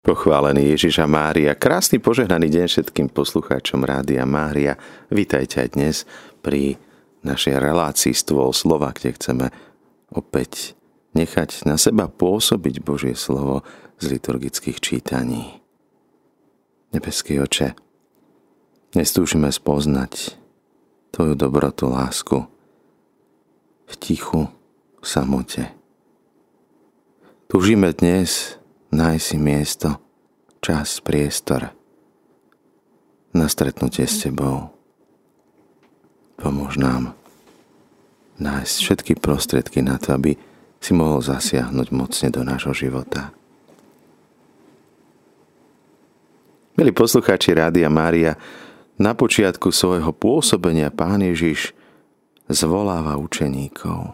Pochválený Ježiša Mária, krásny požehnaný deň všetkým poslucháčom Rádia Mária. Vítajte aj dnes pri našej relácii Stvol slova, kde chceme opäť nechať na seba pôsobiť Božie slovo z liturgických čítaní. Nebeský oče, dnes túžime spoznať Tvoju dobrotu, lásku v tichu, v samote. Túžime dnes nájsť si miesto, čas, priestor na stretnutie s Tebou. Pomôž nám nájsť všetky prostriedky na to, aby si mohol zasiahnuť mocne do nášho života. Milí poslucháči Rádia Mária, na počiatku svojho pôsobenia Pán Ježiš zvoláva učeníkov.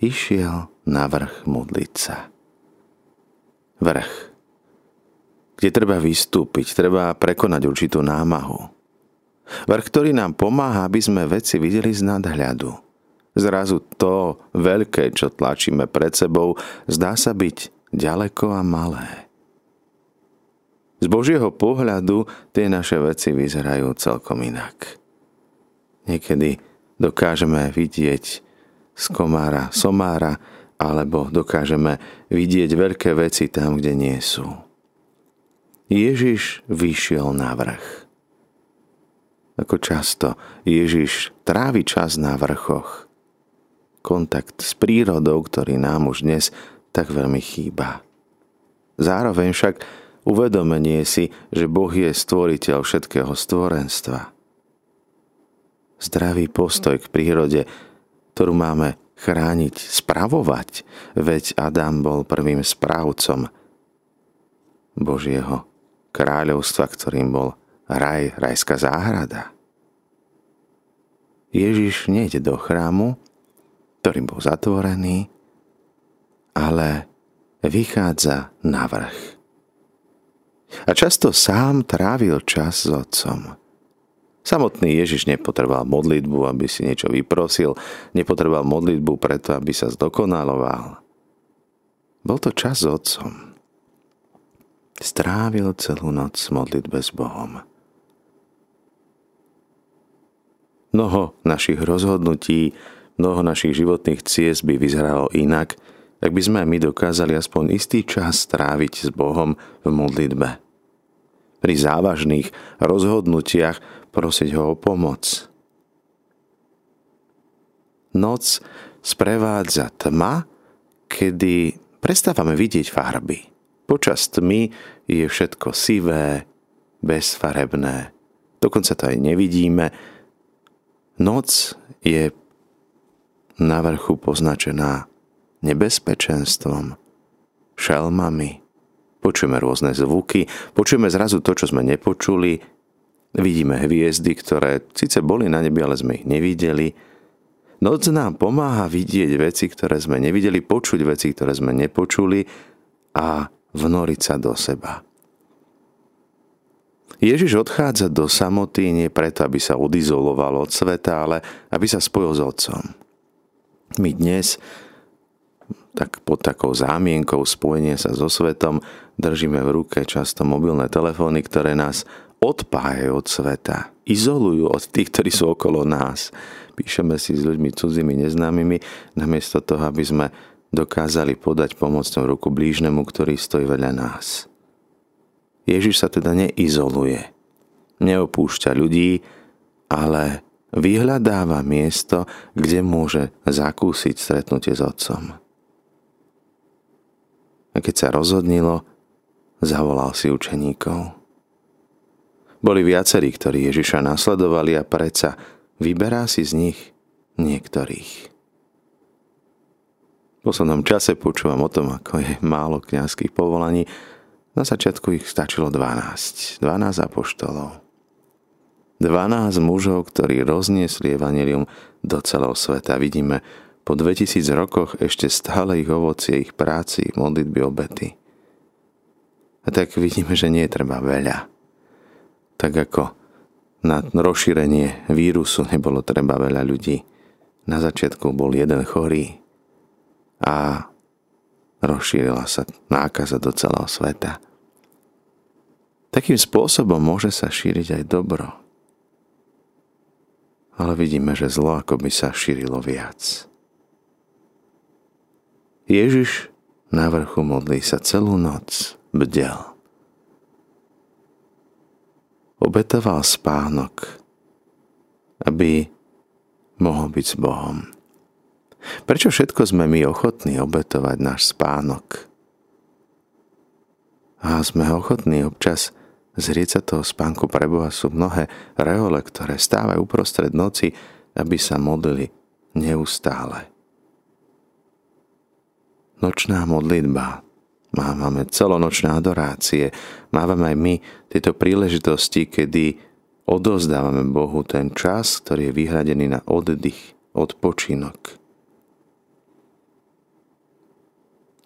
Išiel na vrch modliť sa vrch, kde treba vystúpiť, treba prekonať určitú námahu. Vrch, ktorý nám pomáha, aby sme veci videli z nadhľadu. Zrazu to veľké, čo tlačíme pred sebou, zdá sa byť ďaleko a malé. Z Božieho pohľadu tie naše veci vyzerajú celkom inak. Niekedy dokážeme vidieť z komára somára, alebo dokážeme vidieť veľké veci tam, kde nie sú. Ježiš vyšiel na vrch. Ako často Ježiš trávi čas na vrchoch. Kontakt s prírodou, ktorý nám už dnes tak veľmi chýba. Zároveň však uvedomenie si, že Boh je stvoriteľ všetkého stvorenstva. Zdravý postoj k prírode, ktorú máme chrániť, spravovať, veď Adam bol prvým správcom Božieho kráľovstva, ktorým bol raj, rajská záhrada. Ježiš nejde do chrámu, ktorým bol zatvorený, ale vychádza na vrch. A často sám trávil čas s otcom. Samotný Ježiš nepotreboval modlitbu, aby si niečo vyprosil, nepotreboval modlitbu preto, aby sa zdokonaloval. Bol to čas s otcom. Strávil celú noc modlitbe s Bohom. Mnoho našich rozhodnutí, mnoho našich životných ciest by vyzeralo inak, ak by sme my dokázali aspoň istý čas stráviť s Bohom v modlitbe. Pri závažných rozhodnutiach prosiť ho o pomoc. Noc sprevádza tma, kedy prestávame vidieť farby. Počas tmy je všetko sivé, bezfarebné. Dokonca to aj nevidíme. Noc je na vrchu poznačená nebezpečenstvom, šelmami. Počujeme rôzne zvuky, počujeme zrazu to, čo sme nepočuli, Vidíme hviezdy, ktoré síce boli na nebi, ale sme ich nevideli. Noc nám pomáha vidieť veci, ktoré sme nevideli, počuť veci, ktoré sme nepočuli a vnoriť sa do seba. Ježiš odchádza do samoty nie preto, aby sa odizoloval od sveta, ale aby sa spojil s Otcom. My dnes tak pod takou zámienkou spojenia sa so svetom držíme v ruke často mobilné telefóny, ktoré nás odpájajú od sveta, izolujú od tých, ktorí sú okolo nás. Píšeme si s ľuďmi cudzími, neznámymi, namiesto toho, aby sme dokázali podať pomocnú ruku blížnemu, ktorý stojí vedľa nás. Ježiš sa teda neizoluje, neopúšťa ľudí, ale vyhľadáva miesto, kde môže zakúsiť stretnutie s Otcom. A keď sa rozhodnilo, zavolal si učeníkov. Boli viacerí, ktorí Ježiša nasledovali a predsa vyberá si z nich niektorých. V poslednom čase počúvam o tom, ako je málo kňazských povolaní. Na začiatku ich stačilo 12. 12 apoštolov. 12 mužov, ktorí rozniesli evanelium do celého sveta. Vidíme, po 2000 rokoch ešte stále ich ovocie, ich práci, modlitby, obety. A tak vidíme, že nie je treba veľa tak ako na rozšírenie vírusu nebolo treba veľa ľudí. Na začiatku bol jeden chorý a rozšírila sa nákaza do celého sveta. Takým spôsobom môže sa šíriť aj dobro. Ale vidíme, že zlo ako by sa šírilo viac. Ježiš na vrchu modlí sa celú noc, bdel. Obetoval spánok, aby mohol byť s Bohom. Prečo všetko sme my ochotní obetovať náš spánok? A sme ochotní občas zrieť sa toho spánku pre Boha sú mnohé reole, ktoré stávajú uprostred noci, aby sa modlili neustále. Nočná modlitba, máme celonočné adorácie, máme aj my tieto príležitosti, kedy odozdávame Bohu ten čas, ktorý je vyhradený na oddych, odpočinok.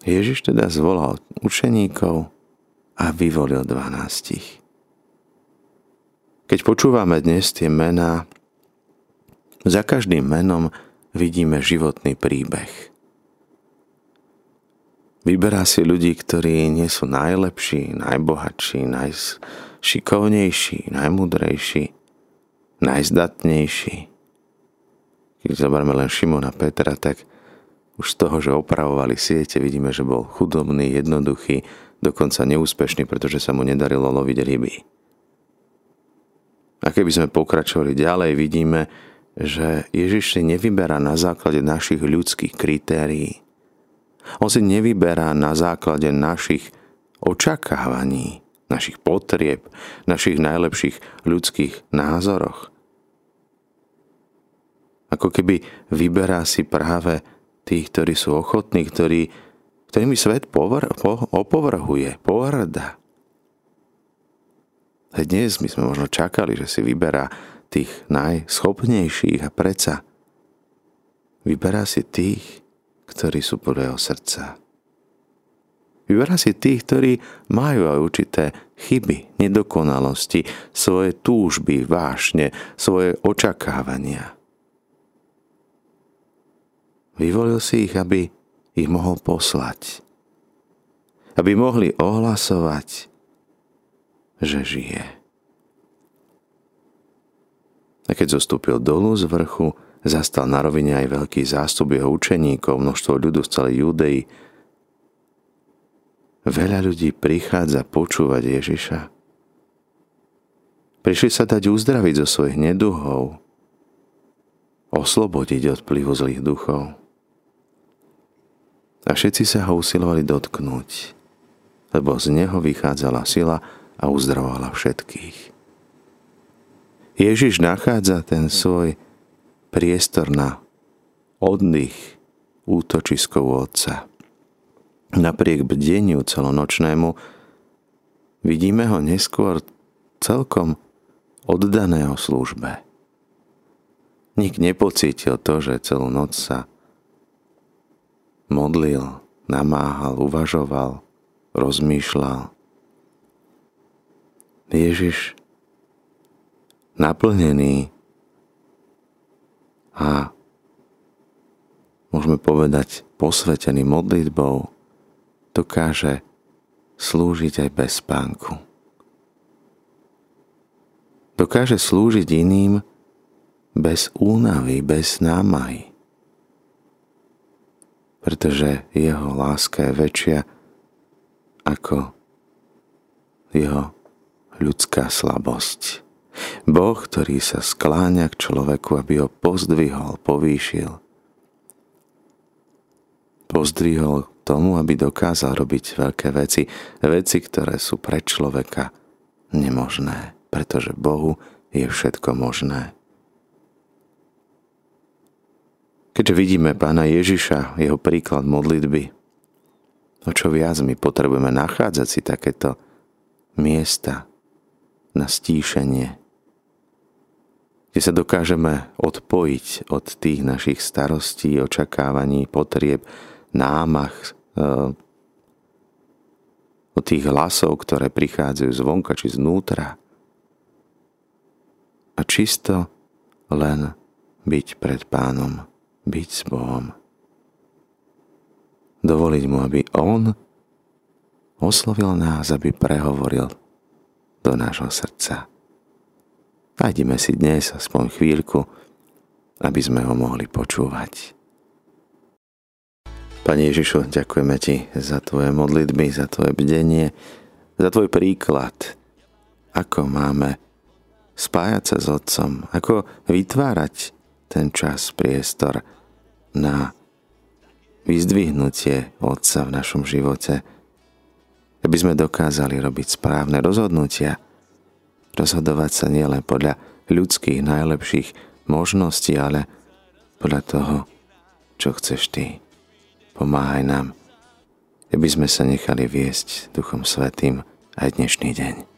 Ježiš teda zvolal učeníkov a vyvolil dvanástich. Keď počúvame dnes tie mená, za každým menom vidíme životný príbeh. Vyberá si ľudí, ktorí nie sú najlepší, najbohatší, najšikovnejší, najmudrejší, najzdatnejší. Keď zoberieme len Šimona Petra, tak už z toho, že opravovali siete, vidíme, že bol chudobný, jednoduchý, dokonca neúspešný, pretože sa mu nedarilo loviť ryby. A keby sme pokračovali ďalej, vidíme, že Ježiš si nevyberá na základe našich ľudských kritérií. On si nevyberá na základe našich očakávaní, našich potrieb, našich najlepších ľudských názoroch. Ako keby vyberá si práve tých, ktorí sú ochotní, ktorí, ktorými svet povr, po, opovrhuje, pohrda. Dnes my sme možno čakali, že si vyberá tých najschopnejších a preca vyberá si tých, ktorí sú podľa jeho srdca. Vyberá si tých, ktorí majú aj určité chyby, nedokonalosti, svoje túžby, vášne, svoje očakávania. Vyvolil si ich, aby ich mohol poslať. Aby mohli ohlasovať, že žije. A keď zostúpil dolu z vrchu, zastal na rovine aj veľký zástup jeho učeníkov, množstvo ľudu z celej Judei. Veľa ľudí prichádza počúvať Ježiša. Prišli sa dať uzdraviť zo svojich neduhov, oslobodiť od plivu zlých duchov. A všetci sa ho usilovali dotknúť, lebo z neho vychádzala sila a uzdravovala všetkých. Ježiš nachádza ten svoj priestor na oddych útočiskov Otca. Napriek bdeniu celonočnému vidíme ho neskôr celkom oddaného službe. Nik nepocítil to, že celú noc sa modlil, namáhal, uvažoval, rozmýšľal. Ježiš naplnený a môžeme povedať posvetený modlitbou dokáže slúžiť aj bez spánku. Dokáže slúžiť iným bez únavy, bez námahy pretože jeho láska je väčšia ako jeho ľudská slabosť. Boh, ktorý sa skláňa k človeku, aby ho pozdvihol, povýšil. Pozdvihol tomu, aby dokázal robiť veľké veci, veci, ktoré sú pre človeka nemožné, pretože Bohu je všetko možné. Keďže vidíme pána Ježiša, jeho príklad modlitby, o čo viac my potrebujeme nachádzať si takéto miesta na stíšenie, kde sa dokážeme odpojiť od tých našich starostí, očakávaní, potrieb, námach, eh, od tých hlasov, ktoré prichádzajú zvonka či znútra. A čisto len byť pred pánom byť s Bohom. dovoliť mu, aby on oslovil nás, aby prehovoril do nášho srdca. Nájdime si dnes aspoň chvíľku, aby sme ho mohli počúvať. Pane Ježišu, ďakujeme Ti za Tvoje modlitby, za Tvoje bdenie, za Tvoj príklad, ako máme spájať sa s Otcom, ako vytvárať ten čas, priestor na vyzdvihnutie Otca v našom živote, aby sme dokázali robiť správne rozhodnutia, rozhodovať sa nielen podľa ľudských najlepších možností, ale podľa toho, čo chceš Ty. Pomáhaj nám, aby sme sa nechali viesť Duchom Svetým aj dnešný deň.